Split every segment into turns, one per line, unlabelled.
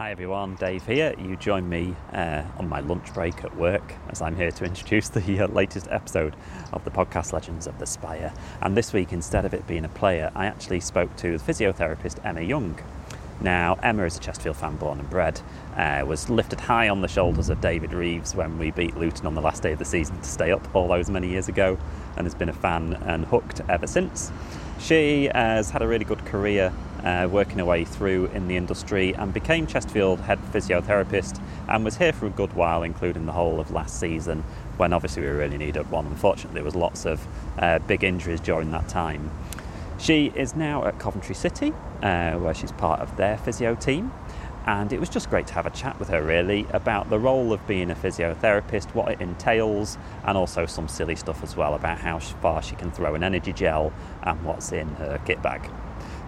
Hi everyone, Dave here. You join me uh, on my lunch break at work as I'm here to introduce the uh, latest episode of the podcast Legends of the Spire. And this week, instead of it being a player, I actually spoke to the physiotherapist Emma Young. Now, Emma is a Chesterfield fan born and bred, uh, was lifted high on the shoulders of David Reeves when we beat Luton on the last day of the season to stay up all those many years ago, and has been a fan and hooked ever since. She has had a really good career uh, working her way through in the industry and became Chesterfield head physiotherapist and was here for a good while, including the whole of last season when obviously we really needed one. Unfortunately, there was lots of uh, big injuries during that time. She is now at Coventry City, uh, where she's part of their physio team. And it was just great to have a chat with her, really, about the role of being a physiotherapist, what it entails, and also some silly stuff as well about how far she can throw an energy gel and what's in her kit bag.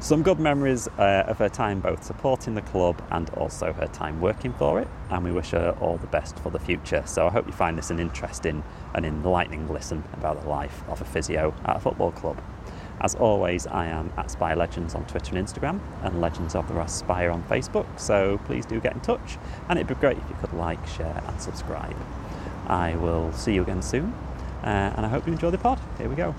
Some good memories uh, of her time both supporting the club and also her time working for it, and we wish her all the best for the future. So I hope you find this an interesting and enlightening listen about the life of a physio at a football club. As always, I am at Spire Legends on Twitter and Instagram, and Legends of the Spire on Facebook, so please do get in touch, and it'd be great if you could like, share, and subscribe. I will see you again soon, uh, and I hope you enjoy the pod. Here we go.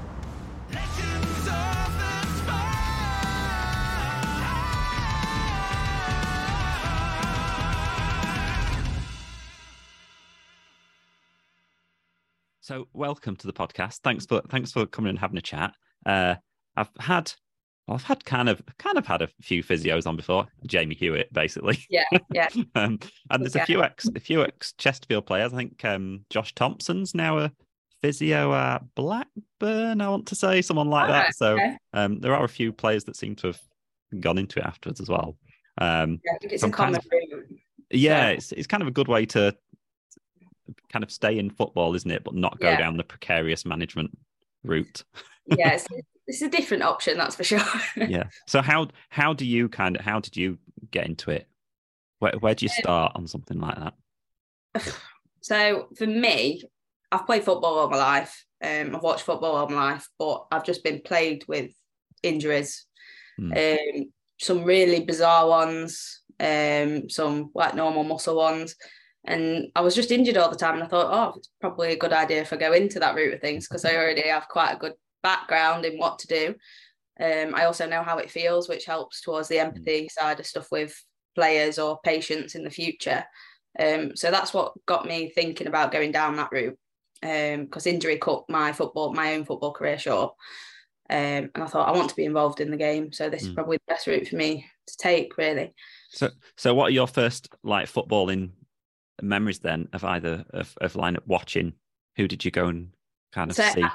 So, welcome to the podcast. Thanks for thanks for coming and having a chat. Uh, I've had I've had kind of kind of had a few physios on before. Jamie Hewitt, basically.
Yeah, yeah.
um, and there's
Yeah.
a few ex a few ex Chesterfield players. I think um, Josh Thompson's now a physio at Blackburn. I want to say someone like that.
Alright,
So
okay.
um, there are a few players that seem to have gone into it afterwards as well. Um,
Yeah, I think it's a common route.
yeah,
So-
it's it's kind of a good way to kind of stay in football, isn't it? But not go
Yeah.
down the precarious management route.
Yeah, it's, it's a different option, that's for sure.
yeah. So how how do you kind of how did you get into it? Where where do you start on something like that?
so for me, I've played football all my life. Um, I've watched football all my life, but I've just been plagued with injuries.
Hmm.
Um, some really bizarre ones, um, some like normal muscle ones. And I was just injured all the time. And I thought, oh, it's probably a good idea if I go into that route of things because I already have quite a good background in what to do. Um, I also know how it feels, which helps towards the empathy side of stuff with players or patients in the future. Um, so that's what got me thinking about going down that route. Because injury cut my football, my own football career short. Um, and I thought I want to be involved in the game, so this is
Mm.
probably the best route for me to take, really.
So so what are your first like footballing memories then of either of, of line up watching? Who did you go and kind of
So
see?
I,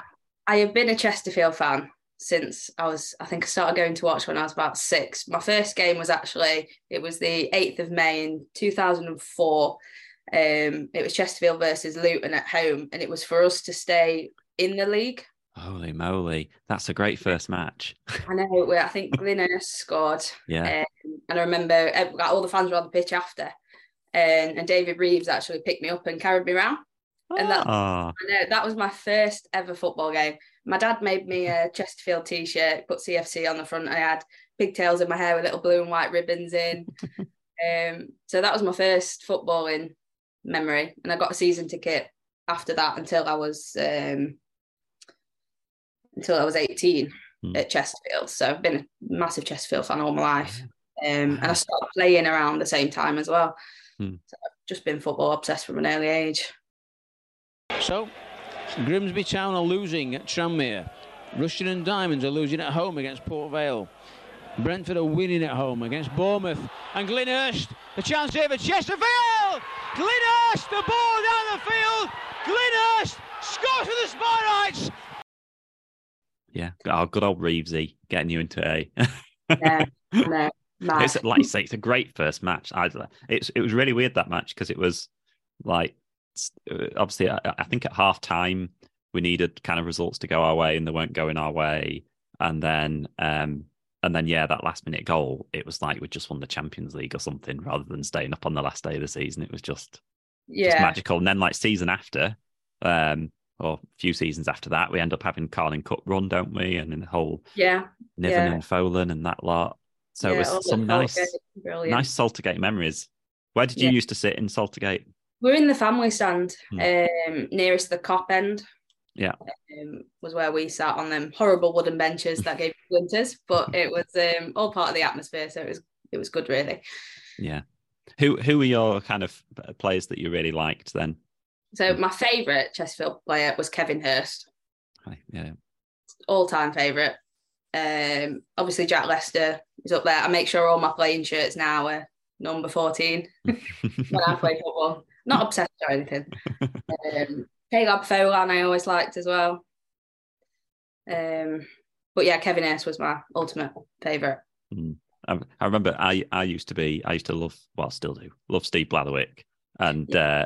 I have been a Chesterfield fan since I was, I think I started going to watch when I was about six. My first game was actually, it was the 8th of May in 2004. Um, it was Chesterfield versus Luton at home, and it was for us to stay in the league.
Holy moly, that's a great first match.
I know, we- I think Glynn Hurst scored.
Yeah.
Um, and I remember all the fans were on the pitch after. And, and David Reeves actually picked me up and carried me around. and that-
Ah,
know that was my first ever football game. My dad made me a Chesterfield t-shirt, put CFC on the front. I had pigtails in my hair with little blue and white ribbons in. um, so that was my first footballing memory, and I got a season ticket after that until I was um, until I was eighteen
Hmm.
at Chesterfield. So I've been a massive Chesterfield fan all my life, um, and I started playing around the same time as well.
Hmm.
So I've just been football obsessed from an early age.
So, Grimsby Town are losing at Tranmere. Rushden and Diamonds are losing at home against Port Vale. Brentford are winning at home against Bournemouth. And Glynn Hurst, the chance here for Chesterfield! Glynn Hurst, the ball down the field! Glynn Hurst scores for the Spireites!
yeah. Oh, good old Reevesy getting you into a.
Yeah, no, mad.
it's like you say, it's a great first match. I, it's it was really weird that match because it was like uh, obviously I, I think at half time we needed kind of results to go our way and they weren't going our way, and then um and then yeah that last minute goal it was like we just won the Champions League or something rather than staying up on the last day of the season. It was just just
yeah,
magical. And then like season after, um or a few seasons after that, we end up having Carling Cup run, don't we? And then the whole
yeah,
Niven
Yeah.
and Folan and that lot. So
yeah,
it was some nice
brilliant.
nice Saltergate memories. Where did you
Yeah.
used to sit in Saltergate?
We're in the family stand,
Hmm.
um, nearest the Kop end.
Yeah.
Um, was where we sat on them horrible wooden benches that gave winters, but it was um, all part of the atmosphere, so it was it was good, really.
Yeah. Who who were your kind of players that you really liked then?
So my favourite Chesterfield player was Kevin Hurst,
Hi, Yeah.
all time favourite. Um, obviously Jack Lester is up there. I make sure all my playing shirts now are number fourteen when I play football. Not obsessed or anything. Um, Caleb Folan I always liked as well. Um, but yeah, Kevin Hurst was my ultimate favourite.
I, I remember I I used to be I used to love well still do love Steve Blatherwick and uh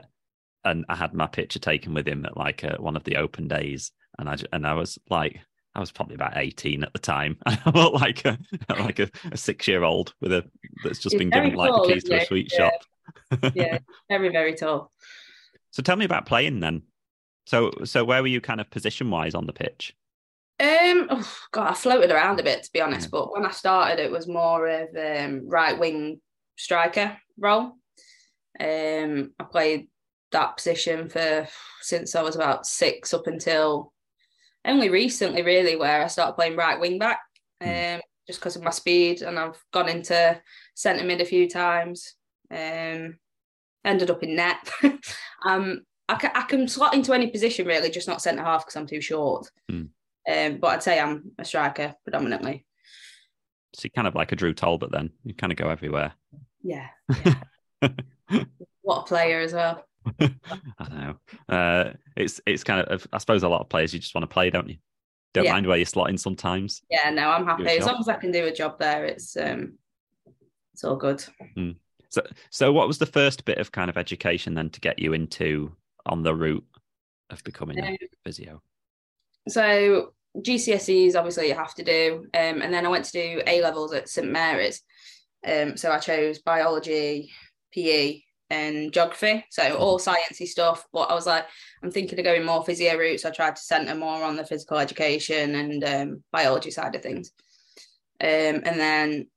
and I had my picture taken with him at like uh, one of the open days and I and I was like I was probably about 18 at the time. I looked like a like a, a six year old with a that's just
He's
been given like the keys to a sweet
Yeah.
shop.
Yeah, very, very tall.
So tell me about playing then. So so where were you kind of position wise on the pitch?
Um, oh, God, I floated around a bit to be honest,
Yeah.
but when I started, it was more of um, right wing striker role. Um, I played that position for since I was about six up until only recently, really, where I started playing right wing back. Um,
Mm.
just because of my speed, and I've gone into centre mid a few times. Um, ended up in net. um, I can, I can slot into any position really, just not centre half because I'm too short.
Mm.
Um, but I'd say I'm a striker predominantly.
So you're kind of like a Drew Talbot then. You kind of go everywhere.
Yeah. yeah. what a player as well.
I don't know. Uh, it's it's kind of I suppose a lot of players you just want to play, don't you? Don't
Yeah.
mind where you slot in sometimes.
Yeah, no, I'm happy. As long as I can do a job there, it's um it's all good.
So so what was the first bit of kind of education then to get you into on the route of becoming a
Um,
physio?
So GCSEs obviously you have to do. Um, and then I went to do A levels at St Mary's. Um, so I chose biology, PE, and geography. So all sciencey stuff. But I was like, I'm thinking of going more physio route. So I tried to centre more on the physical education and um, biology side of things. Um, and then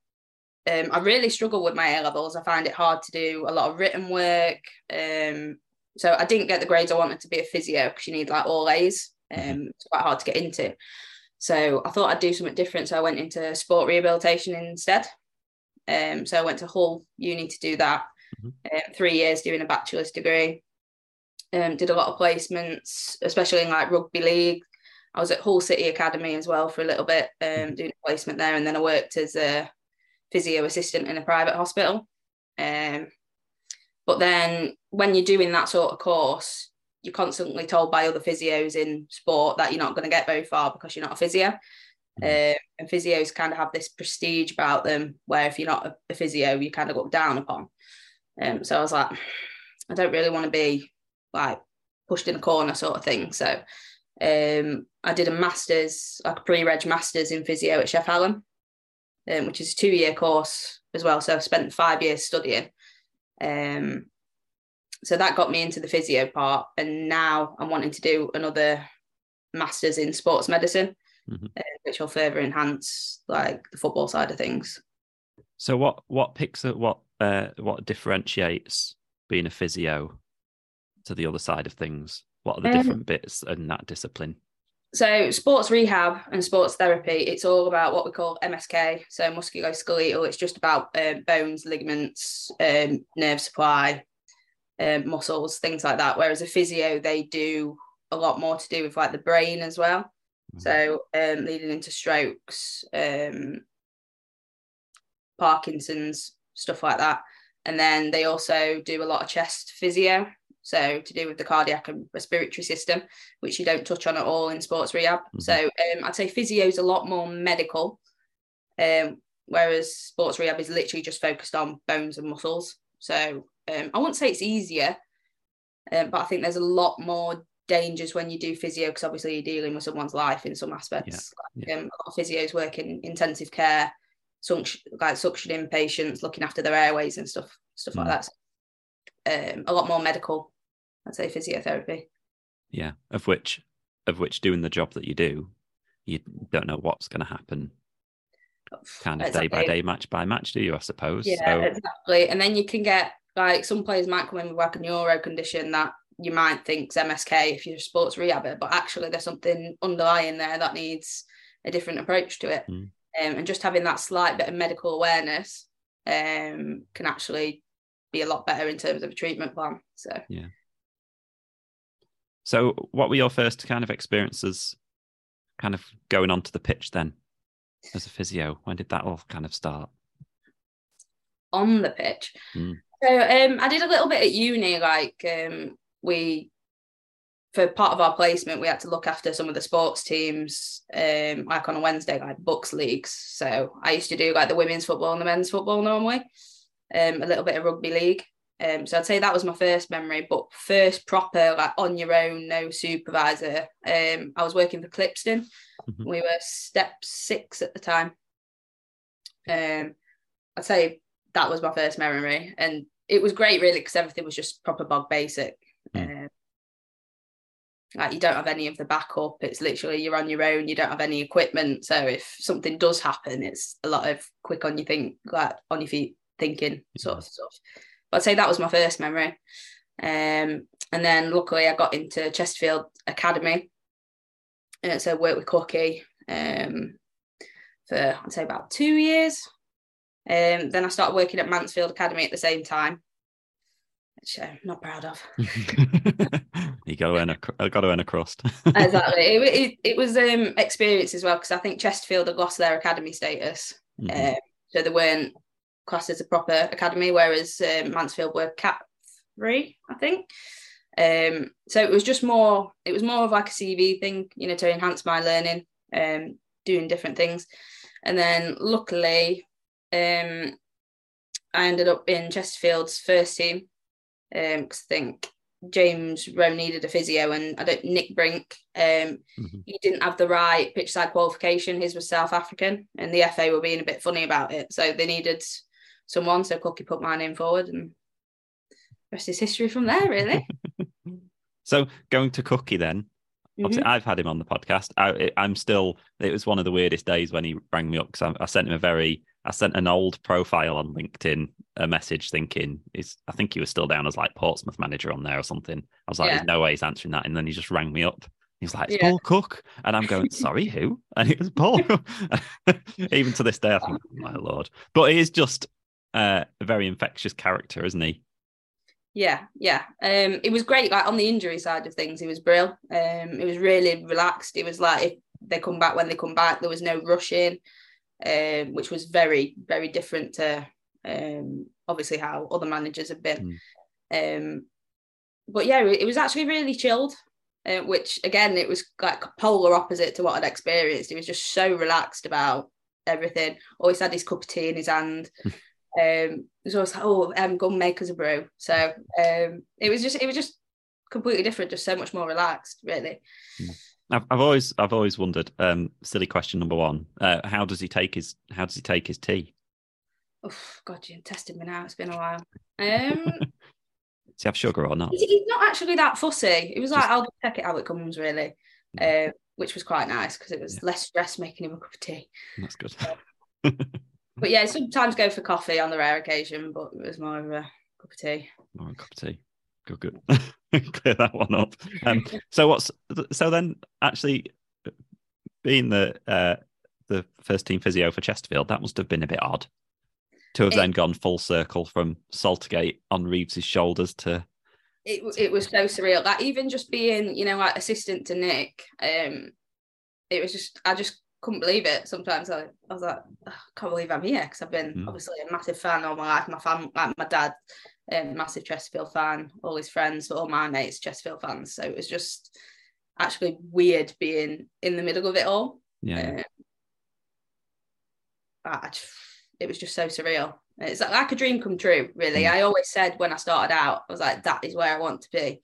um, I really struggle with my A levels. I find it hard to do a lot of written work. Um, so I didn't get the grades I wanted to be a physio because you need like all A's. Um, It's quite hard to get into. So I thought I'd do something different. So I went into sport rehabilitation instead. Um, so I went to Hull Uni to do that.
Mhm.
Um, three years doing a bachelor's degree. Um, did a lot of placements, especially in like rugby league. I was at Hull City Academy as well for a little bit, um, doing a placement there, and then I worked as a physio assistant in a private hospital. Um, but then when you're doing that sort of course, you're constantly told by other physios in sport that you're not going to get very far because you're not a physio. Um, and physios kind of have this prestige about them where if you're not a, a physio, you kind of look down upon. Um, so I was like, I don't really want to be like pushed in a corner sort of thing. So um, I did a master's, like a pre-reg master's in physio at Sheff Hallam, um, which is a two-year course as well. So I've spent five years studying. Um, so that got me into the physio part, and now I'm wanting to do another master's in sports medicine,
Mhm.
uh, which will further enhance like the football side of things.
So what what picks what uh what differentiates being a physio to the other side of things? What are the
Um,
different bits in that discipline?
So sports rehab and sports therapy, it's all about what we call MSK, so musculoskeletal. It's just about um, bones, ligaments, um, nerve supply, um, muscles, things like that. Whereas a physio, they do a lot more to do with like the brain as well.
Mhm.
So um, leading into strokes, um, Parkinson's, stuff like that. And then they also do a lot of chest physio, so to do with the cardiac and respiratory system, which you don't touch on at all in sports rehab.
Mhm.
So um, I'd say physio is a lot more medical, um, whereas sports rehab is literally just focused on bones and muscles. So um, I wouldn't say it's easier, um, but I think there's a lot more dangers when you do physio because obviously you're dealing with someone's life in some aspects. Like,
yeah.
um, a lot of physios work in intensive care, suction, like suctioning patients, looking after their airways and stuff, stuff
Mm.
like that. Um, a lot more medical, I'd say physiotherapy.
Yeah, of which of which doing the job that you do, you don't know what's going to happen, kind of day by day, match by match, do you? I suppose.
Yeah,
So,
exactly. And then you can get like some players might come in with like a neuro condition that you might think's MSK if you're a sports rehabber, but actually there's something underlying there that needs a different approach to it.
Mm.
Um, and just having that slight bit of medical awareness um, can actually be a lot better in terms of a treatment plan. So
yeah. So, what were your first kind of experiences, kind of going onto the pitch then, as a physio? When did that all kind of start?
On the pitch.
Mm.
So um, I did a little bit at uni. Like um, we, for part of our placement, we had to look after some of the sports teams, um, like on a Wednesday, like BUCS leagues. So I used to do like the women's football and the men's football normally, um, a little bit of rugby league. Um, so I'd say that was my first memory, but first proper, like on your own, no supervisor. Um, I was working for Clipstone.
Mhm.
We were step six at the time. Um, I'd say that was my first memory, and it was great, really, because everything was just proper bog basic. Um, like you don't have any of the backup. It's literally you're on your own. You don't have any equipment. So if something does happen, it's a lot of quick on your think, like on your feet thinking sort of stuff. But I'd say that was my first memory. Um, and then luckily I got into Chesterfield Academy. Uh, so worked with Cookie um, for I'd say about two years. Um, then I started working at Mansfield Academy at the same time, which I'm not proud of.
you got to earn a, cr- got to earn a crust.
exactly. It, it, it was um experience as well because I think Chesterfield had lost their academy status,
Mhm.
um, so they weren't classed as a proper academy, whereas um, Mansfield were Cat three, I think. Um, so it was just more. It was more of like a CV thing, you know, to enhance my learning, um, doing different things, and then luckily, um, I ended up in Chesterfield's first team, um, because I think James Rowe needed a physio, and I don't Nick Brink. Um,
Mhm.
he didn't have the right pitch side qualification. His was South African, and the FA were being a bit funny about it, so they needed someone. So Cookie put my name forward, and rest is history from there, really.
so going to Cookie then. Obviously,
Mhm.
I've had him on the podcast. I, I'm still. It was one of the weirdest days when he rang me up because I, I sent him a very. I sent an old profile on LinkedIn, a message thinking is. I think he was still down as like Portsmouth manager on there or something. I was like,
Yeah.
"There's no way he's answering that," and then he just rang me up. He's like, "It's
Yeah.
Paul Cook," and I'm going, "Sorry, who?" And it was Paul. Even to this day, I think, "My lord!" But he is just uh, a very infectious character, isn't he?
Yeah, yeah. Um, it was great. Like on the injury side of things, it was brilliant. Um, it was really relaxed. It was like if they come back when they come back, there was no rushing, um, which was very, very different to um, obviously how other managers have been. Um, but yeah, it, was actually really chilled. Uh, which again, it was like polar opposite to what I'd experienced. He was just so relaxed about everything. Always had his cup of tea in his hand. um, it was always like, oh, um, go and make us a brew. So um, it was just, it was just completely different, just so much more relaxed, really.
I've, I've always I've always wondered. Um, silly question number one: uh, How does he take his How does he take his tea?
Oh God, you tested me now. It's been a while. Um,
Does he have sugar or not?
he's, not actually that fussy. It was like
Just-
I'll check it how it comes, really, uh, which was quite nice because it was less stress making him a cup of tea.
That's good.
But yeah, sometimes go for coffee on the rare occasion, but it was more of a cup of tea.
More a cup of tea. Good, good. Clear that one up. Um, so what's so then? Actually, being the uh, the first team physio for Chesterfield, that must have been a bit odd to have
It-
then gone full circle from Saltergate on Reeves's shoulders to
it it was so surreal. Like even just being, you know, like assistant to Nick, um, it was just I just couldn't believe it. Sometimes I, I was like, I can't believe I'm here because I've been
Mm.
obviously a massive fan all my life. My fam, like my dad, um, massive Chesterfield fan. All his friends, all my mates, Chesterfield fans. So it was just actually weird being in the middle of it all.
yeah.
Um, I- I just- it was just so surreal. It's like, like a dream come true, really.
Mm.
I always said when I started out, I was like, that is where I want to be.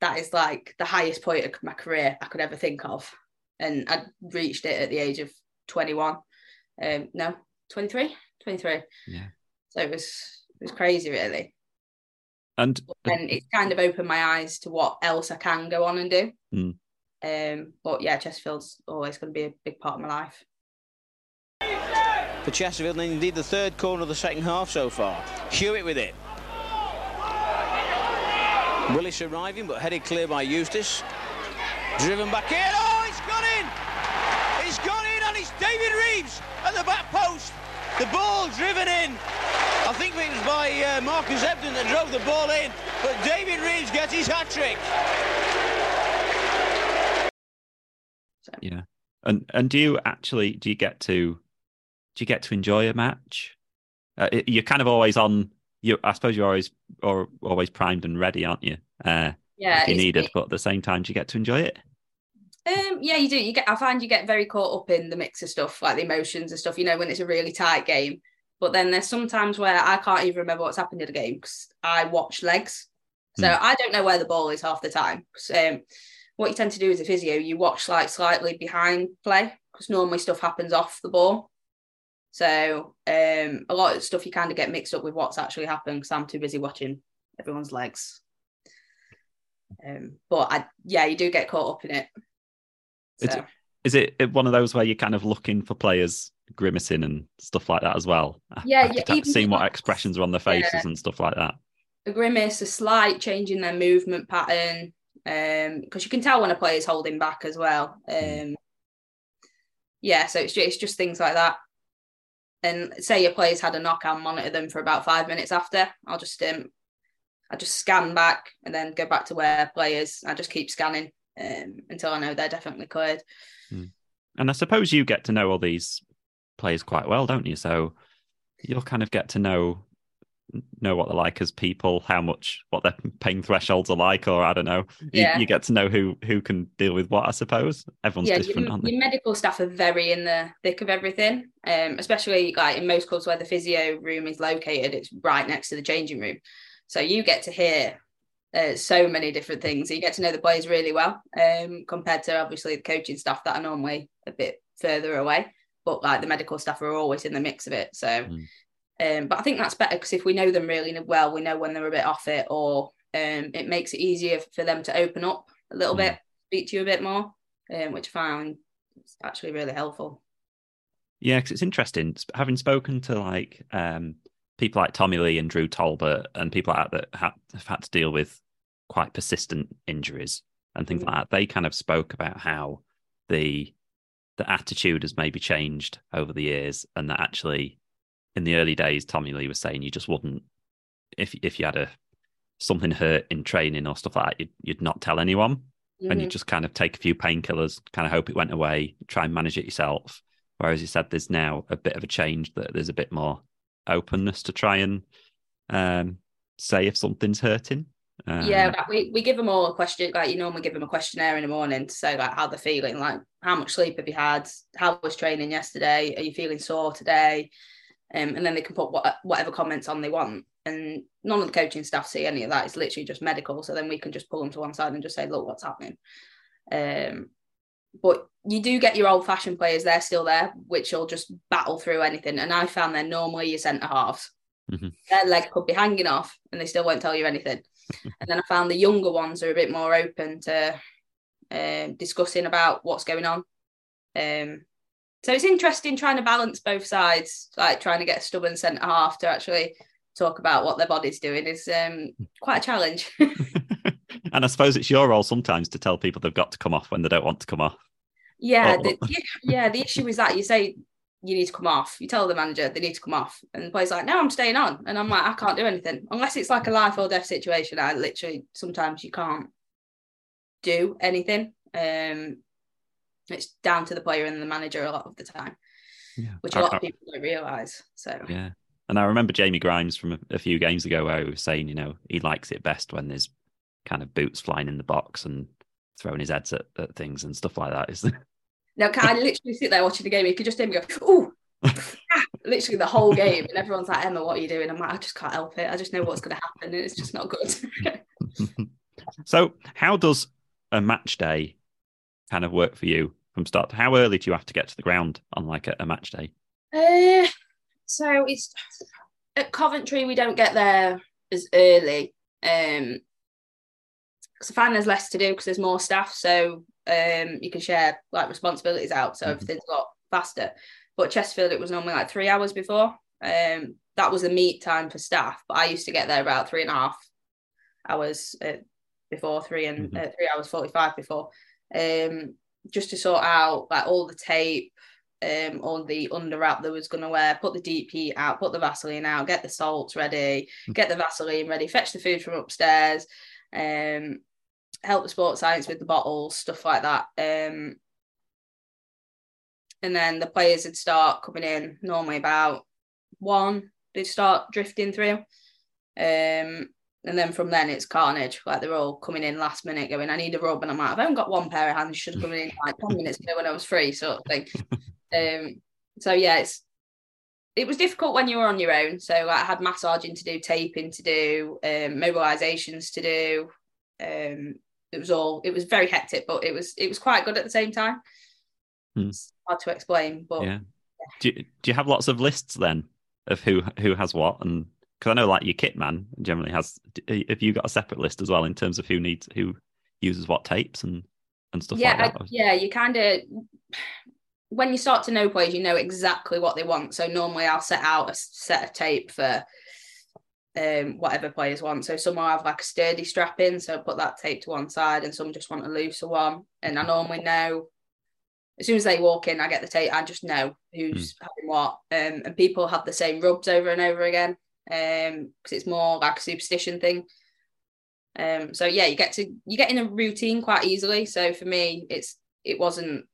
That is like the highest point of my career I could ever think of. And I reached it at the age of 21. Um, no, 23? 23.
Yeah.
So it was it was crazy, really.
And
And it's kind of opened my eyes to what else I can go on and do.
Mm.
Um, but yeah, Chesterfield's always going to be a big part of my life.
For Chesterfield, and indeed the third corner of the second half so far. Hewitt with it. Willis arriving, but headed clear by Eustace. Driven back in. Oh, it's gone in! It's gone in, and it's David Reeves at the back post. The ball driven in. I think it was by uh, Marcus Ebdon that drove the ball in, but David Reeves gets his hat trick.
Yeah, and and do you actually do you get to do you get to enjoy a match? Uh, you're kind of always on. You, I suppose you're always or always primed and ready, aren't you? Uh,
Yeah,
if you need it, but at the same time, do you get to enjoy it?
Um, yeah, you do. You get. I find you get very caught up in the mix of stuff, like the emotions and stuff. You know, when it's a really tight game. But then there's sometimes where I can't even remember what's happened in the game because I watch legs, so
Hmm.
I don't know where the ball is half the time. 'Cause, um, what you tend to do as a physio, you watch like slightly behind play because normally stuff happens off the ball. So um, a lot of stuff you kind of get mixed up with what's actually happened because I'm too busy watching everyone's legs. Um, but I, yeah, you do get caught up in it. So.
Is it it one of those where you're kind of looking for players grimacing and stuff like that as well?
Yeah, yeah,
seeing what expressions are on their faces and stuff like that.
a grimace, a slight change in their movement pattern, because you can tell when a player's holding back as well. Um, yeah, so it's just, it's just things like that. And say your player's had a knock, I'll monitor them for about five minutes after. I'll just um, I just scan back and then go back to where players. I just keep scanning um, until I know they're definitely cleared.
And I suppose you get to know all these players quite well, don't you? So you'll kind of get to know know what they're like as people, how much what their pain thresholds are like, or I don't know. You,
Yeah.
you get to know who who can deal with what. I suppose everyone's
yeah,
different,
your, your medical staff are very in the thick of everything, um, especially like in most clubs where the physio room is located, it's right next to the changing room. So you get to hear uh, so many different things. You get to know the players really well, um, compared to obviously the coaching staff that are normally a bit further away. But like the medical staff are always in the mix of it. So,
Mm.
Um, but I think that's better because if we know them really well, we know when they're a bit off it, or um, it makes it easier for them to open up a little
Mm.
bit, speak to you a bit more, um, which I found is actually really helpful.
Yeah, because it's interesting having spoken to like um, people like Tommy Lee and Drew Talbot and people like that that ha- have had to deal with quite persistent injuries and things
Mhm.
like that. They kind of spoke about how the the attitude has maybe changed over the years, and that actually in the early days, Tommy Lee was saying you just wouldn't if if you had a something hurt in training or stuff like that, you'd, you'd not tell anyone and you
Mhm.
just kind of take a few painkillers, kind of hope it went away, try and manage it yourself. Whereas you said there's now a bit of a change that there's a bit more openness to try and um, say if something's hurting. Um,
yeah, like we, we give them all a question. Like you normally give them a questionnaire in the morning to say like how they're feeling, like how much sleep have you had, how was training yesterday, are you feeling sore today, um, and then they can put what, whatever comments on they want. And none of the coaching staff see any of that. It's literally just medical. So then we can just pull them to one side and just say, look, what's happening. Um, but you do get your old fashioned players, they're still there, which will just battle through anything. And I found they're normally your centre halves.
Mhm.
Their leg could be hanging off and they still won't tell you anything. and then I found the younger ones are a bit more open to um, discussing about what's going on. Um, so it's interesting trying to balance both sides, like trying to get a stubborn centre half to actually talk about what their body's doing is um, quite a challenge.
and I suppose it's your role sometimes to tell people they've got to come off when they don't want to come off.
Yeah,
Oh.
the, yeah. The issue is that you say you need to come off. You tell the manager they need to come off, and the player's like, "No, I'm staying on." And I'm like, "I can't do anything unless it's like a life or death situation." I literally sometimes you can't do anything. Um, it's down to the player and the manager a lot of the time,
Yeah.
which a lot of people don't realise. So
Yeah. And I remember Jamie Grimes from a, a few games ago where he was saying, you know, he likes it best when there's kind of boots flying in the box and throwing his heads at, at things and stuff like that. Is
now, can I literally sit there watching the game? You could just hear me go, "Ooh." literally the whole game and everyone's like Emma what are you doing I'm like I just can't help it I just know what's going to happen and it's just not good
so how does a match day kind of work for you from start? to- How early do you have to get to the ground on like a, a match day?
Uh, so it's at Coventry. We don't get there as early, um, because I find there's less to do because there's more staff. So um, you can share like responsibilities out, so
Mhm.
everything's a lot faster. But Chesterfield, it was normally like three hours before. Um, that was the meet time for staff, but I used to get there about three and a half hours at before, three and
Mhm.
uh, three hours forty five before, um, just to sort out like all the tape, um, all the under wrap that was gonna wear, put the deep heat out, put the Vaseline out, get the salts ready,
Mm.
get the Vaseline ready, fetch the food from upstairs, um, help the sports science with the bottles, stuff like that. Um, and then the players would start coming in normally about one they'd start drifting through um and then from then it's carnage. Like they're all coming in last minute going i need a rub. And i'm like i've only got one pair of hands. Should have come in like 10 minutes ago when i was free sort of thing. Um so yeah it's it was difficult when you were on your own. So like, i had massaging to do taping to do um mobilizations to do. Um it was all it was very hectic but it was it was quite good at the same time.
Hmm.
it's hard to explain but
Yeah. Do you, do you have lots of lists then of who who has what? And because I know like your kit man generally has. d- Have you got a separate list as well in terms of who needs who uses what tapes and and stuff
yeah,
like that?
I- yeah, you kind of when you start to know players, you know exactly what they want. So normally I'll set out a set of tape for um whatever players want. So some will have like a sturdy strap in, so put that tape to one side, and some just want a looser one. And I normally know as soon as they walk in, I get the tape. I just know who's having what. Um, and people have the same rubs over and over again. Um, because it's more like a superstition thing. Um, so yeah, you get to you get in a routine quite easily. So for me, it's it wasn't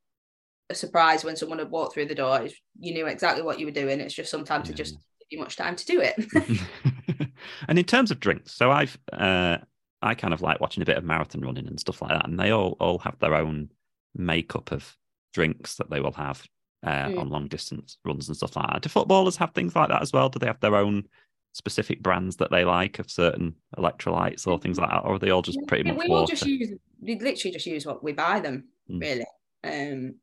a surprise when someone had walked through the door. It's, you knew exactly what you were doing. It's just sometimes
Yeah,
it just you much time to do it.
and in terms of drinks, so I've uh, I kind of like watching a bit of marathon running and stuff like that, and they all all have their own makeup of drinks that they will have uh,
Mm.
on long distance runs and stuff like that. Do footballers have things like that as well? Do they have their own specific brands that they like of certain electrolytes or things like that, or are they all just pretty
Yeah,
much
we
water?
just use we literally just use what we buy them
Mm.
really. Um,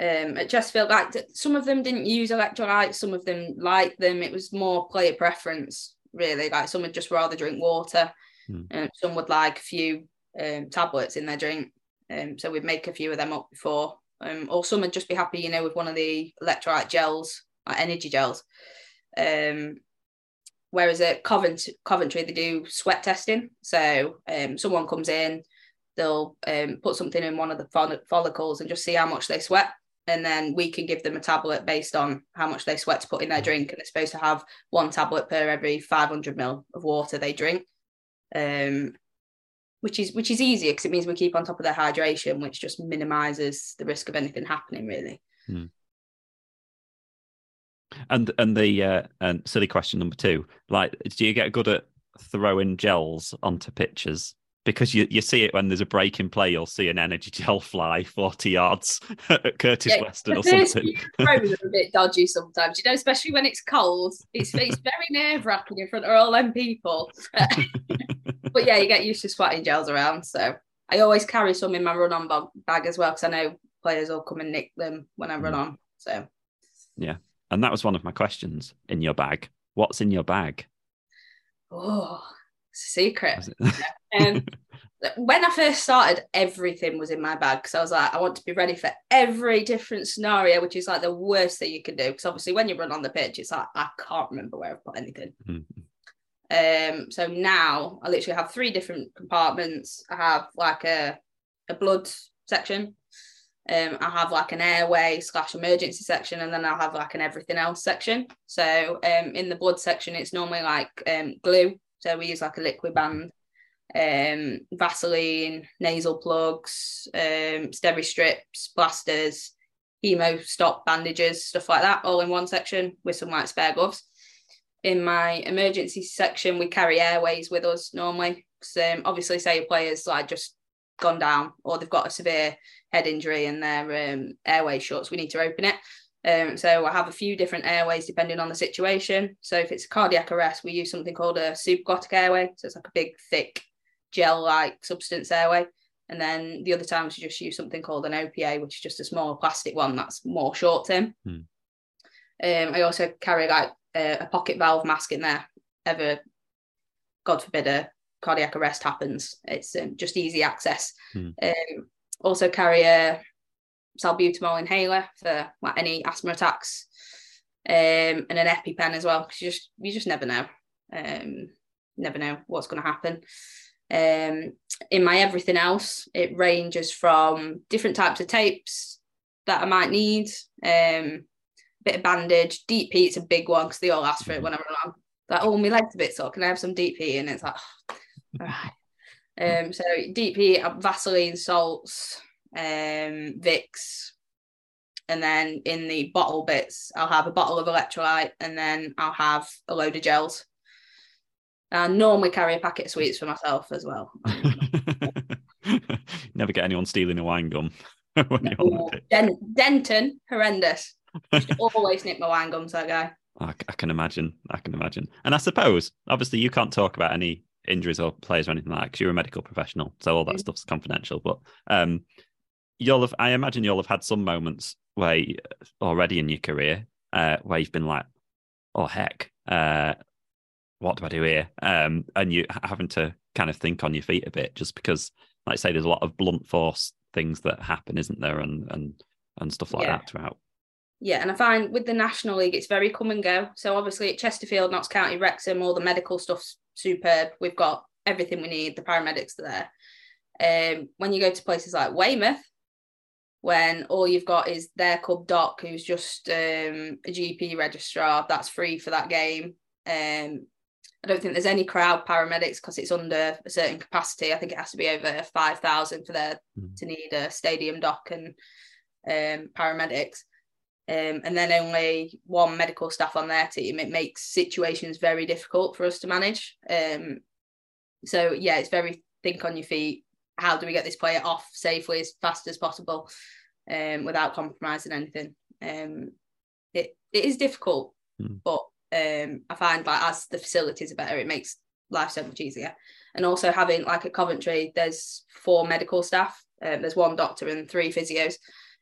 um, at Chesterfield, like th- some of them didn't use electrolytes, some of them liked them. It was more player preference, really. Like some would just rather drink water,
Mm.
and some would like a few um, tablets in their drink. Um, so we'd make a few of them up before. Um, or some would just be happy, you know, with one of the electrolyte gels, like energy gels. Um, whereas at Covent- Coventry, they do sweat testing. So um, someone comes in, they'll um, put something in one of the fol- follicles and just see how much they sweat. And then we can give them a tablet based on how much they sweat to put in their drink. And they're supposed to have one tablet per every 500 mil of water they drink. Um, which is which is easier because it means we keep on top of their hydration, which just minimizes the risk of anything happening, really.
And and the uh, and silly question number two, like, do you get good at throwing gels onto pitches? Because you, you see it when there's a break in play, you'll see an energy gel fly 40 yards at Curtis
Yeah,
Weston or something.
throws are a bit dodgy sometimes, you know, especially when it's cold. It's, it's very nerve wracking in front of all them people. but yeah, you get used to swatting gels around. So I always carry some in my run on bag, as well because I know players will come and nick them when I run
Mm.
on. So
and that was one of my questions in your bag. What's in your bag?
oh, it's a secret. Um, when I first started, everything was in my bag because I was like, I want to be ready for every different scenario, which is like the worst thing you can do. Because obviously, when you run on the pitch, it's like I can't remember where I've put anything.
Mhm.
Um, so now I literally have three different compartments. I have like a a blood section. Um, I have like an airway slash emergency section, and then I'll have like an everything else section. So um, in the blood section, it's normally like um, glue. So we use like a liquid band, um, Vaseline, nasal plugs, um, steri strips, blasters, hemo stop bandages, stuff like that, all in one section with some like spare gloves. In my emergency section, we carry airways with us normally. 'cause, um, obviously, say a player's like just gone down or they've got a severe head injury and their um, airway shuts, we need to open it. Um, so I have a few different airways depending on the situation. So if it's a cardiac arrest, we use something called a supraglottic airway. So it's like a big, thick, gel-like substance airway. And then the other times you just use something called an OPA, which is just a small plastic one that's more short term.
Hmm.
Um, I also carry like a, a pocket valve mask in there. Ever, God forbid, a cardiac arrest happens. It's um, just easy access.
Hmm.
Um, also carry a salbutamol inhaler for like any asthma attacks, um, and an EpiPen as well because you just you just never know, um, never know what's going to happen. Um, in my everything else, it ranges from different types of tapes that I might need, um, bit of bandage, deep heat's a big one because they all ask for it when I'm along. Like, oh, my leg's a bit sore. Can I have some deep heat? And it's like, oh, right. Um, so deep heat, uh, Vaseline, salts, um, Vicks, and then in the bottle bits, I'll have a bottle of electrolyte, and then I'll have a load of gels. I normally carry a packet of sweets for myself as well.
Never get anyone stealing a wine gum when
the Den- Denton, horrendous. always nick my wine gums, that guy.
I, I can imagine. I can imagine. And I suppose, obviously, you can't talk about any injuries or players or anything like that because you're a medical professional, so all that mm. stuff's confidential. But um, you'll have, I imagine, you'll have had some moments where you, already in your career uh, where you've been like, "Oh heck, uh, what do I do here?" Um, and you having to kind of think on your feet a bit, just because, like I say, there's a lot of blunt force things that happen, isn't there, and and and stuff like yeah. that throughout.
Yeah, and I find with the National League, it's very come and go. So obviously at Chesterfield, Notts County, Wrexham, all the medical stuff's superb. We've got everything we need. The paramedics are there. Um, when you go to places like Weymouth, when all you've got is their club doc, who's just um, a GP registrar, that's free for that game. Um, I don't think there's any crowd paramedics because it's under a certain capacity. I think it has to be over five thousand for there mm. to need a stadium doc and um, paramedics. Um, and then only one medical staff on their team. It makes situations very difficult for us to manage. Um, so yeah, it's very think on your feet. How do we get this player off safely as fast as possible, um, without compromising anything? Um, it it is difficult, mm. but um, I find like as the facilities are better, it makes life so much easier. And also having like at Coventry, there's four medical staff. Um, there's one doctor and three physios.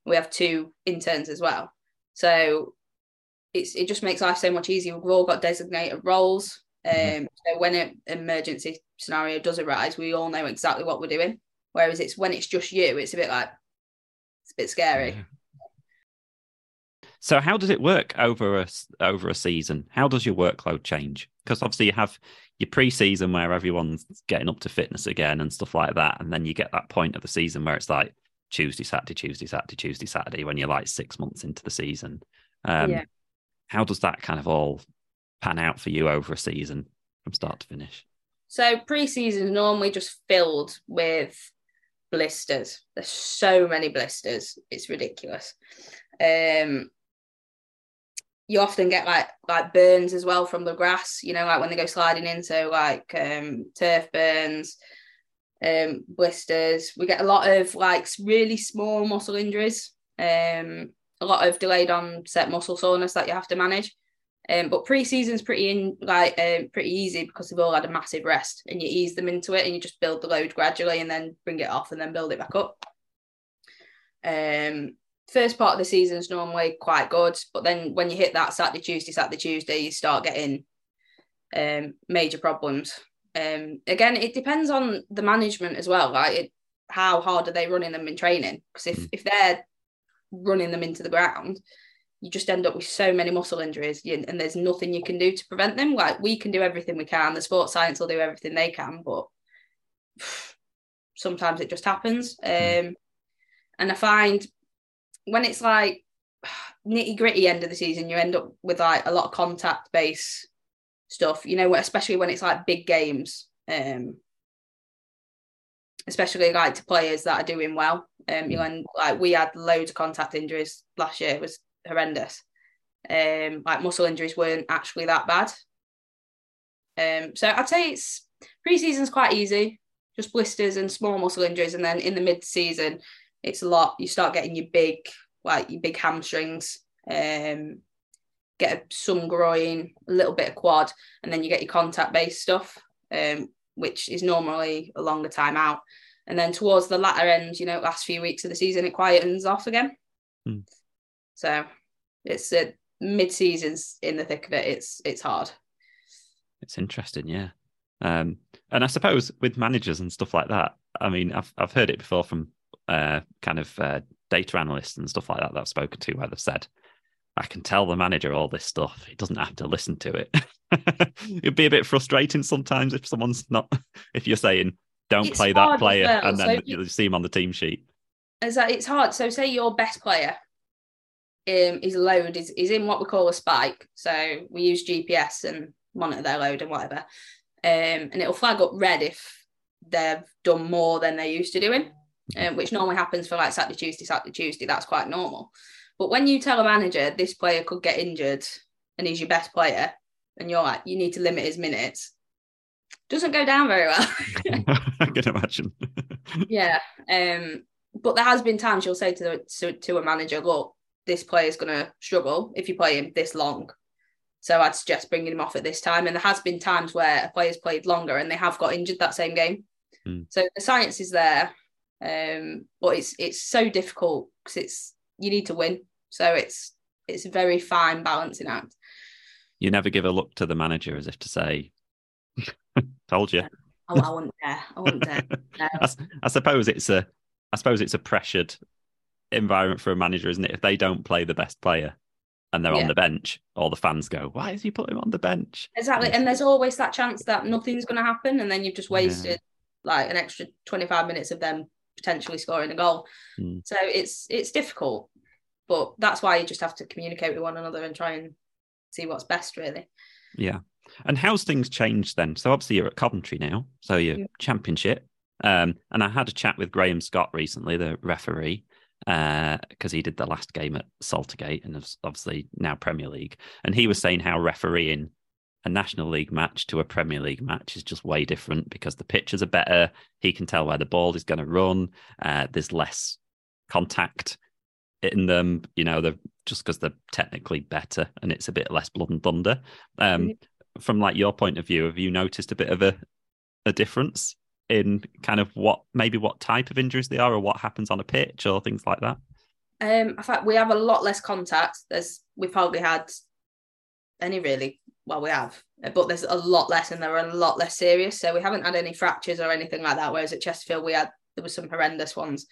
We have two interns as well. So it's it just makes life so much easier. We've all got designated roles. Mm-hmm. Um, so when an emergency scenario does arise, we all know exactly what we're doing. Whereas it's when it's just you, it's a bit like it's a bit scary. Yeah.
So how does it work over a over a season? How does your workload change? Because obviously you have your pre-season where everyone's getting up to fitness again and stuff like that, and then you get that point of the season where it's like Tuesday, Saturday, Tuesday, Saturday, Tuesday, Saturday when you're like six months into the season. Um, yeah. How does that kind of all pan out for you over a season from start to finish?
So pre-season is normally just filled with blisters. There's so many blisters, it's ridiculous. Um, you often get like like burns as well from the grass, you know, like when they go sliding in. So like um, turf burns, um, blisters. We get a lot of like really small muscle injuries, um, a lot of delayed onset muscle soreness that you have to manage. Um, but pre-season's pretty in like um, pretty easy because they've all had a massive rest, and you ease them into it, and you just build the load gradually, and then bring it off, and then build it back up. Um, first part of the season is normally quite good, but then when you hit that Saturday, Tuesday, Saturday, Tuesday, you start getting um, major problems. Um, again, it depends on the management as well. right? it, how hard are they running them in training? Because if mm. if they're running them into the ground, you just end up with so many muscle injuries, and there's nothing you can do to prevent them. Like we can do everything we can. The sports science will do everything they can, but sometimes it just happens. Mm. Um, and I find when it's like nitty gritty end of the season, you end up with like a lot of contact base stuff, you know, especially when it's like big games. Um, especially like to players that are doing well. Um, you know, and like we had loads of contact injuries last year, it was horrendous. Um, like muscle injuries weren't actually that bad. Um, so I'd say it's pre-season's quite easy, just blisters and small muscle injuries, and then in the mid-season, it's a lot. You start getting your big, like your big hamstrings, um, get some groin, a little bit of quad, and then you get your contact based stuff, um, which is normally a longer time out. And then towards the latter end, you know, last few weeks of the season, it quietens off again. Mm. So it's a mid seasons in the thick of it. It's it's hard.
It's interesting, yeah. Um, and I suppose with managers and stuff like that, I mean, I've I've heard it before from uh, kind of uh, data analysts and stuff like that that I've spoken to where they've said, I can tell the manager all this stuff. He doesn't have to listen to it. It'd be a bit frustrating sometimes if someone's not, if you're saying, don't
It's
play that player,
well,
and then
if you-
you see him on the team sheet.
is that it's hard. So say your best player um, is load is, is in what we call a spike. So we use GPS and monitor their load and whatever. Um, and it'll flag up red if they've done more than they're used to doing, um, which normally happens for like Saturday, Tuesday, Saturday, Tuesday. That's quite normal. But when you tell a manager this player could get injured and he's your best player, and you're like, you need to limit his minutes, doesn't go down very well.
I can imagine.
Yeah. Um, but there has been times you'll say to the, to, to a manager, look, this player's going to struggle if you play him this long. So I'd suggest bringing him off at this time. And there has been times where a player's played longer and they have got injured that same game.
Hmm.
So the science is there, um, but it's it's so difficult because it's you need to win. So it's it's a very fine balancing act.
you never give a look to the manager as if to say, "Told you."
Oh, I wouldn't dare. I wouldn't dare. No.
I, I suppose it's a, I suppose it's a pressured environment for a manager, isn't it? If they don't play the best player and they're
Yeah.
on the bench, all the fans go, "Why is he putting him on the bench?"
Exactly. And there's always that chance that nothing's going to happen. And then you've just
Yeah.
wasted like an extra 25 minutes of them potentially scoring a goal.
Mm.
So it's it's difficult. But that's why you just have to communicate with one another and try and see what's best, really.
Yeah. And how's things changed then? So obviously you're at Coventry now, so you're
Yeah.
championship. Um, and I had a chat with Graham Scott recently, the referee, because he did the last game at Saltergate and obviously now Premier League. And he was saying how refereeing a National League match to a Premier League match is just way different because the pitches are better. He can tell where the ball is going to run. Uh, there's less contact in them, you know, they're just because they're technically better and it's a bit less blood and thunder. Um. From like your point of view, have you noticed a bit of a a difference in kind of what maybe what type of injuries they are or what happens on a pitch or things like that?
Um, in fact, we have a lot less contact. There's we've hardly had any really. Well, we have, but there's a lot less, and they're a lot less serious. So we haven't had any fractures or anything like that. Whereas at Chesterfield, we had there was some horrendous ones.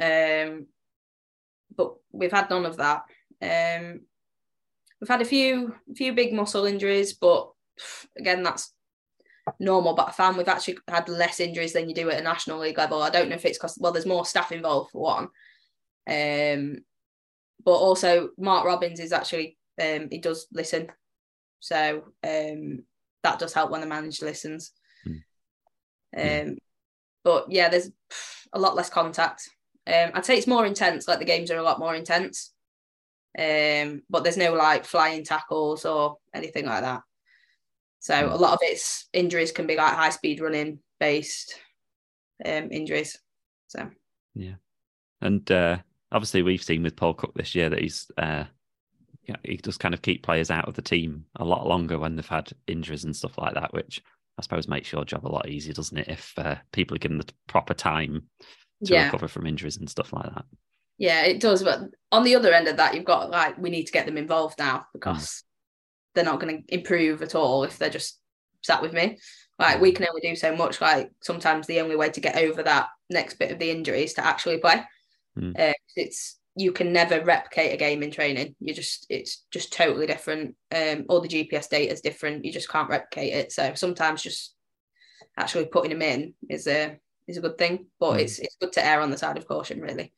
Um, but we've had none of that. Um, we've had a few few big muscle injuries, but again, that's normal. But I found we've actually had less injuries than you do at a national league level. I don't know if it's because well, there's more staff involved for one. Um, but also Mark Robins is actually um, he does listen, so um, that does help when the manager listens.
Hmm.
Um, but yeah, there's a lot less contact. Um, I'd say it's more intense. Like the games are a lot more intense. Um, but there's no like flying tackles or anything like that. So
Hmm.
a lot of its injuries can be like high speed running based um, injuries. So yeah,
And uh, obviously, we've seen with Paul Cook this year that he's uh, yeah, he does kind of keep players out of the team a lot longer when they've had injuries and stuff like that, which I suppose makes your job a lot easier, doesn't it? If uh, people are given the proper time to
yeah,
recover from injuries and stuff like that.
yeah, it does. But on the other end of that, you've got like we need to get them involved now because they're not going to improve at all if they're just sat with me. Like we can only do so much. Like sometimes the only way to get over that next bit of the injury is to actually play.
Mm.
Uh, it's you can never replicate a game in training. You just it's just totally different. Um, all the GPS data is different. You just can't replicate it. So sometimes just actually putting them in is a is a good thing. But
Mm.
it's it's good to err on the side of caution, really.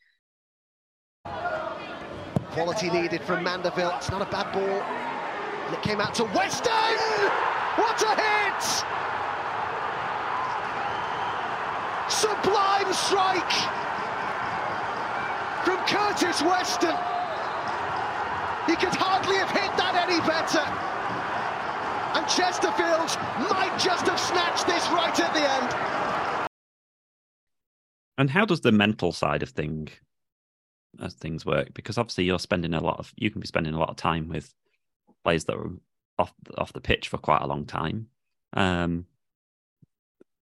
Quality needed from Mandeville. It's not a bad ball. And it came out to Weston! What a hit! Sublime strike from Curtis Weston. He could hardly have hit that any better. And Chesterfield might just have snatched this right at the end.
And how does the mental side of thing as things work? Because obviously you're spending a lot of you can be spending a lot of time with players that are off off the pitch for quite a long time. Um,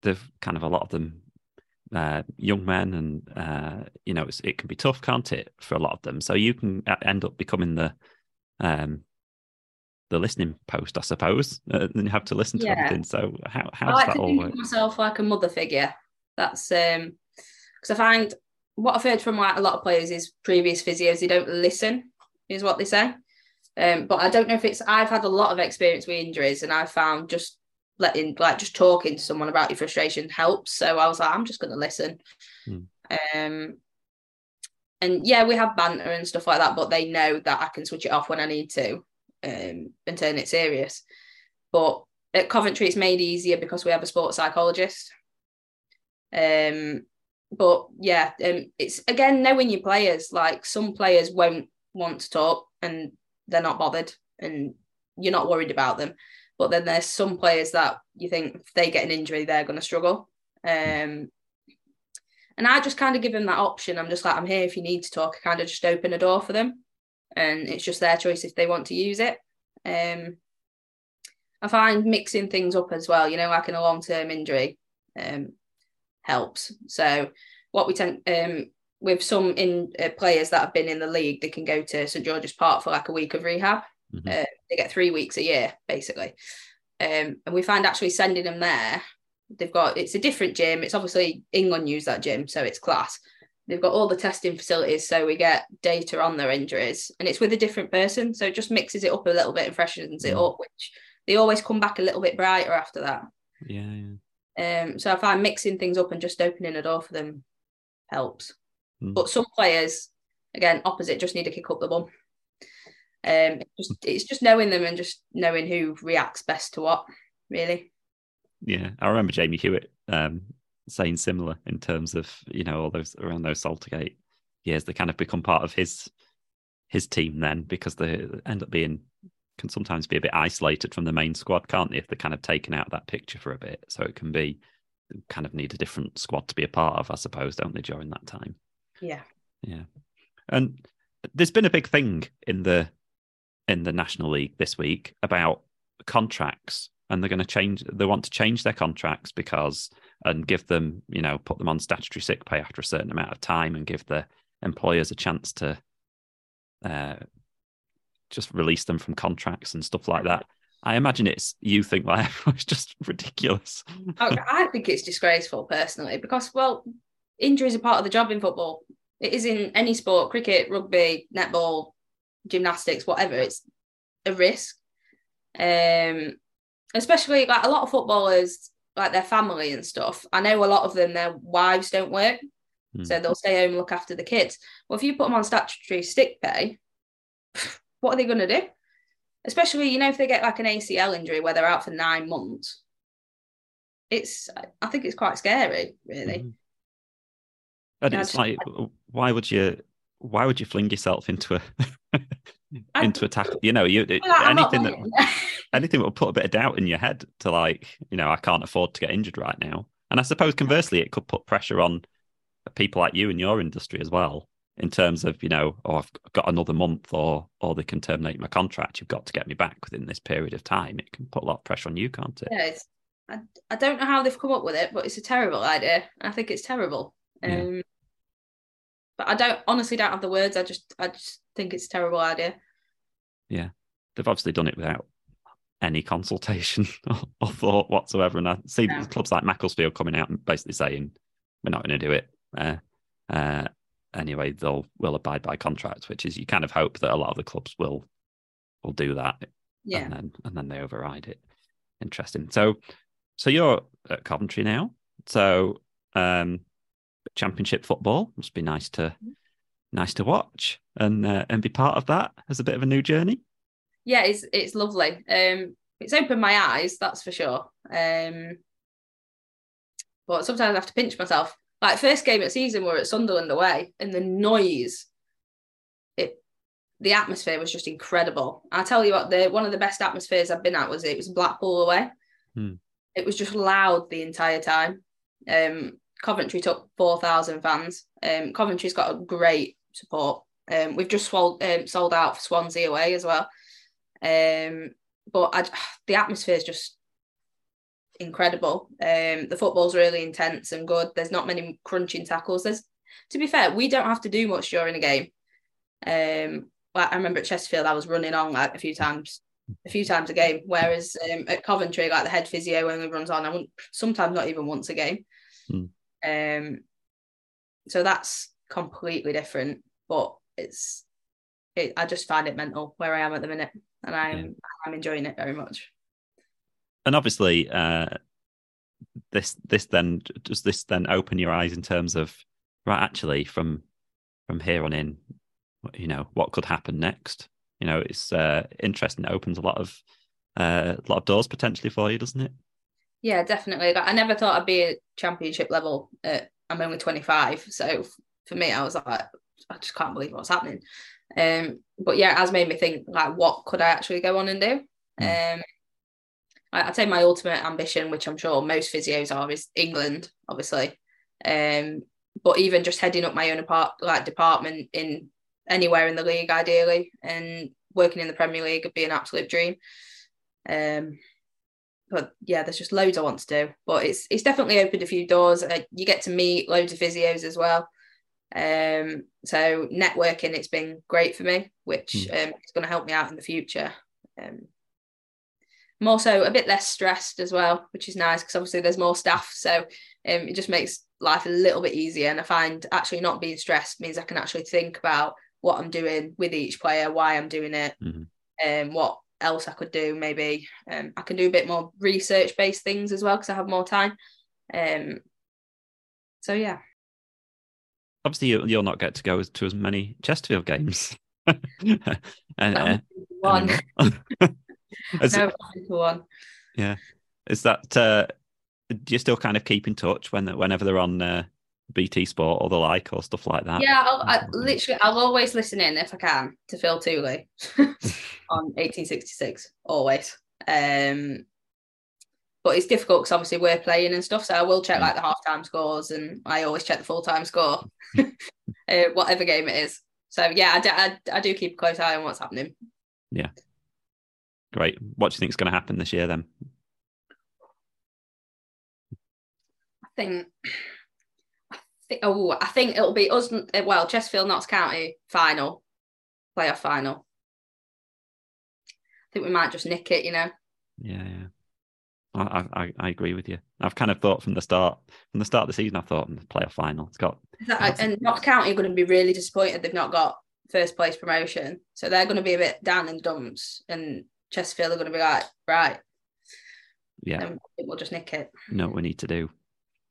they've kind of a lot of them uh, young men, and uh, you know it's, it can be tough, can't it, for a lot of them? So you can end up becoming the um, the listening post, I suppose, uh, and you have to listen to
Yeah.
everything. So how how
I
does
like
that
to
all
think
work?
of myself like a mother figure. That's um because I find what I've heard from like a lot of players is previous physios they don't listen, is what they say. Um, but I don't know if it's I've had a lot of experience with injuries, and I've found just letting like just talking to someone about your frustration helps. So I was like, I'm just going to listen.
Hmm.
Um, and yeah, we have banter and stuff like that, but they know that I can switch it off when I need to um, and turn it serious. But at Coventry, it's made easier because we have a sports psychologist. Um, but yeah, um, it's again knowing your players. Like some players won't want to talk and they're not bothered, and you're not worried about them. But then there's some players that you think if they get an injury, they're going to struggle. Um, and I just kind of give them that option. I'm just like, I'm here if you need to talk. I kind of just open a door for them, and it's just their choice if they want to use it. Um, I find mixing things up as well. You know, like in a long term injury, um, helps. So what we tend um, with some in uh, players that have been in the league, they can go to St George's Park for like a week of rehab. Mm-hmm. Uh, they get three weeks a year basically, um, and we find actually sending them there. They've got it's a different gym. It's obviously England use that gym, so it's class. They've got all the testing facilities, so we get data on their injuries, and it's with a different person, so it just mixes it up a little bit and freshens it mm. up, which they always come back a little bit brighter after that.
Yeah, yeah.
Um, so I find mixing things up and just opening a door for them helps. Mm. But some players, again, opposite, just need to kick up the bum. Um, it's just, it's just knowing them and just knowing who reacts best to what, really.
Yeah, I remember Jamie Hewitt um, saying similar in terms of you know all those around those Saltergate years. They kind of become part of his his team then because they end up being can sometimes be a bit isolated from the main squad, can't they? If they're kind of taken out of that picture for a bit, so it can be kind of need a different squad to be a part of, I suppose, don't they? During that time,
yeah,
yeah. And there's been a big thing in the in the National League this week about contracts, and they're going to change. They want to change their contracts because and give them, you know, put them on statutory sick pay after a certain amount of time, and give the employers a chance to uh, just release them from contracts and stuff like that. I imagine it's you think like it's just ridiculous.
Oh, I think it's disgraceful personally because well, injuries are part of the job in football. It is in any sport, cricket, rugby, netball, gymnastics, whatever. It's a risk. Um, especially like a lot of footballers, like their family and stuff. I know a lot of them, their wives don't work, mm. so they'll stay home and look after the kids. Well, if you put them on statutory sick pay, what are they going to do? Especially, you know, if they get like an ACL injury where they're out for nine months. It's, I think it's quite scary, really. Mm-hmm.
And it's like, why would you, why would you fling yourself into a, into a tackle? You know, you well, anything that, anything that will put a bit of doubt in your head to like, you know, I can't afford to get injured right now. And I suppose conversely, it could put pressure on people like you in your industry as well in terms of you know oh i've got another month or or they can terminate my contract you've got to get me back within this period of time. It can put a lot of pressure on you can't it?
Yeah I, I don't know how they've come up with it but it's a terrible idea. I think it's terrible. Yeah. um but i don't honestly don't have the words. I just i just think it's a terrible idea.
Yeah. They've obviously done it without any consultation or, thought whatsoever. And i see no. clubs like macclesfield coming out and basically saying we're not going to do it. Uh, uh, anyway, they'll will abide by contracts, which is you kind of hope that a lot of the clubs will will do that.
Yeah.
And then and then they override it. Interesting. So so you're at Coventry now. So um championship football must be nice to nice to watch and uh, and be part of that as a bit of a new journey.
Yeah, it's it's lovely. Um it's opened my eyes, that's for sure. Um but sometimes I have to pinch myself like first game of season, we're at Sunderland away, and the noise, it, the atmosphere was just incredible. I tell you what, the one of the best atmospheres I've been at was it was Blackpool away.
Hmm.
It was just loud the entire time. Um, Coventry took four thousand fans. Um, Coventry's got a great support. Um, we've just sold um, sold out for Swansea away as well. Um, but I, the atmosphere is just incredible. Um, the football's really intense and good. There's not many crunching tackles. There's, to be fair, we don't have to do much during a game. Um, I remember at Chesterfield, I was running on like a few times, a few times a game. Whereas um, at Coventry, like the head physio only runs on, I wouldn't sometimes not even once a game.
Mm.
Um, so that's completely different. But it's, it, I just find it mental where I am at the minute, and I'm yeah. I'm enjoying it very much.
And obviously, uh, this this then does this then open your eyes in terms of right? Actually, from from here on in, you know, what could happen next? You know, it's uh, interesting. It opens a lot of uh, a lot of doors potentially for you, doesn't it?
Yeah, definitely. I never thought I'd be at championship level. At, I'm only 25, so for me, I was like, I just can't believe what's happening. Um, but yeah, it has made me think like, what could I actually go on and do? Mm. Um, I, would say my ultimate ambition, which I'm sure most physios are, is England, obviously. Um, but even just heading up my own apart, like department in anywhere in the league, ideally, and working in the Premier League would be an absolute dream. Um, but yeah, there's just loads I want to do. But it's it's definitely opened a few doors. Uh, you get to meet loads of physios as well. Um, so networking, it's been great for me, which mm. um, is going to help me out in the future. Um, I'm also a bit less stressed as well, which is nice because obviously there's more staff, so um, it just makes life a little bit easier. And I find actually not being stressed means I can actually think about what I'm doing with each player, why I'm doing it, and mm-hmm. um, what else I could do. Maybe um, I can do a bit more research based things as well because I have more time. Um, so yeah
obviously you, will not get to go to as many Chesterfield games. and, uh,
one. no, one.
Yeah. Is that uh, do you still kind of keep in touch when whenever they're on uh, BT Sport or the like or stuff like that?
Yeah, I'll, I, literally, I'll always listen in if I can to Phil Tooley on 1866. Always. Um, but it's difficult because obviously we're playing and stuff. So I will check mm. like the halftime scores, and I always check the full time score, uh, whatever game it is. So yeah, I do, I, I do keep a close eye on what's happening.
Yeah, great. What do you think is going to happen this year then?
I think. I think, oh, I think it'll be us. Well, Chesterfield Notts County final, playoff final. I think we might just nick it, you know.
Yeah, yeah. I, I, I agree with you. I've kind of thought from the start, from the start of the season, I thought in the playoff final, it's got.
That, and Notts County are going to be really disappointed they've not got first place promotion, so they're going to be a bit down in dumps, and Chesterfield are going to be like, right,
yeah,
we'll just nick it.
Know what we need to do.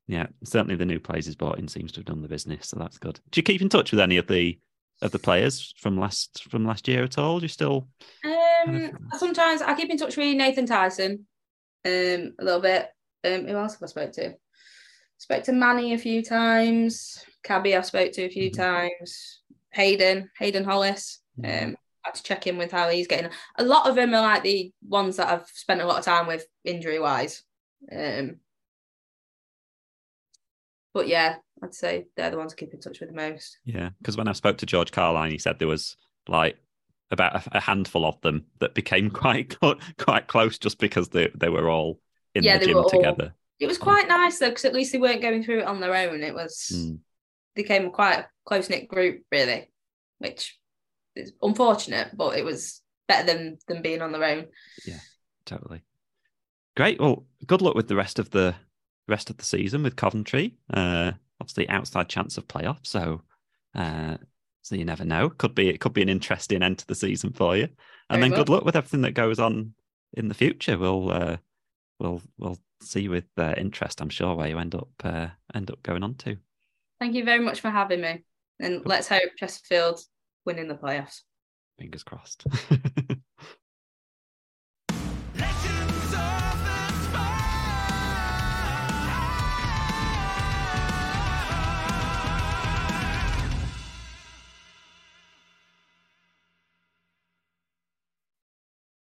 Yeah, certainly the new players he's brought in seems to have done the business, so that's good. Do you keep in touch with any of the of the players from last from last year at all? Do you still?
Um, sometimes I keep in touch with Nathan Tyson um, a little bit. Um, who else have I spoke to? Spoke to Manny a few times. Cabby I've spoke to a few mm-hmm. times. Hayden, Hayden Hollis. Mm-hmm. Um, I to check in with how he's getting. A lot of them are like the ones that I've spent a lot of time with injury wise. Um, but yeah, I'd say they're the ones I keep in touch with the most.
Yeah, because when I spoke to George Carline, he said there was like about a, handful of them that became quite quite close just because they they were all in yeah, the gym all, together.
It was quite nice though because at least they weren't going through it on their own. It was mm. became quite a close knit group really, which is unfortunate, but it was better than than being on their own.
Yeah, totally. Great. Well, good luck with the rest of the rest of the season with Coventry. Uh, obviously, outside chance of playoff. So uh, so you never know. Could be it could be an interesting end to the season for you. And Very then good luck with everything that goes on in the future. We'll uh, we'll we'll see with uh, interest, I'm sure, where you end up uh, end up going on to.
Thank you very much for having me. And let's hope Chesterfield winning the playoffs.
Fingers crossed.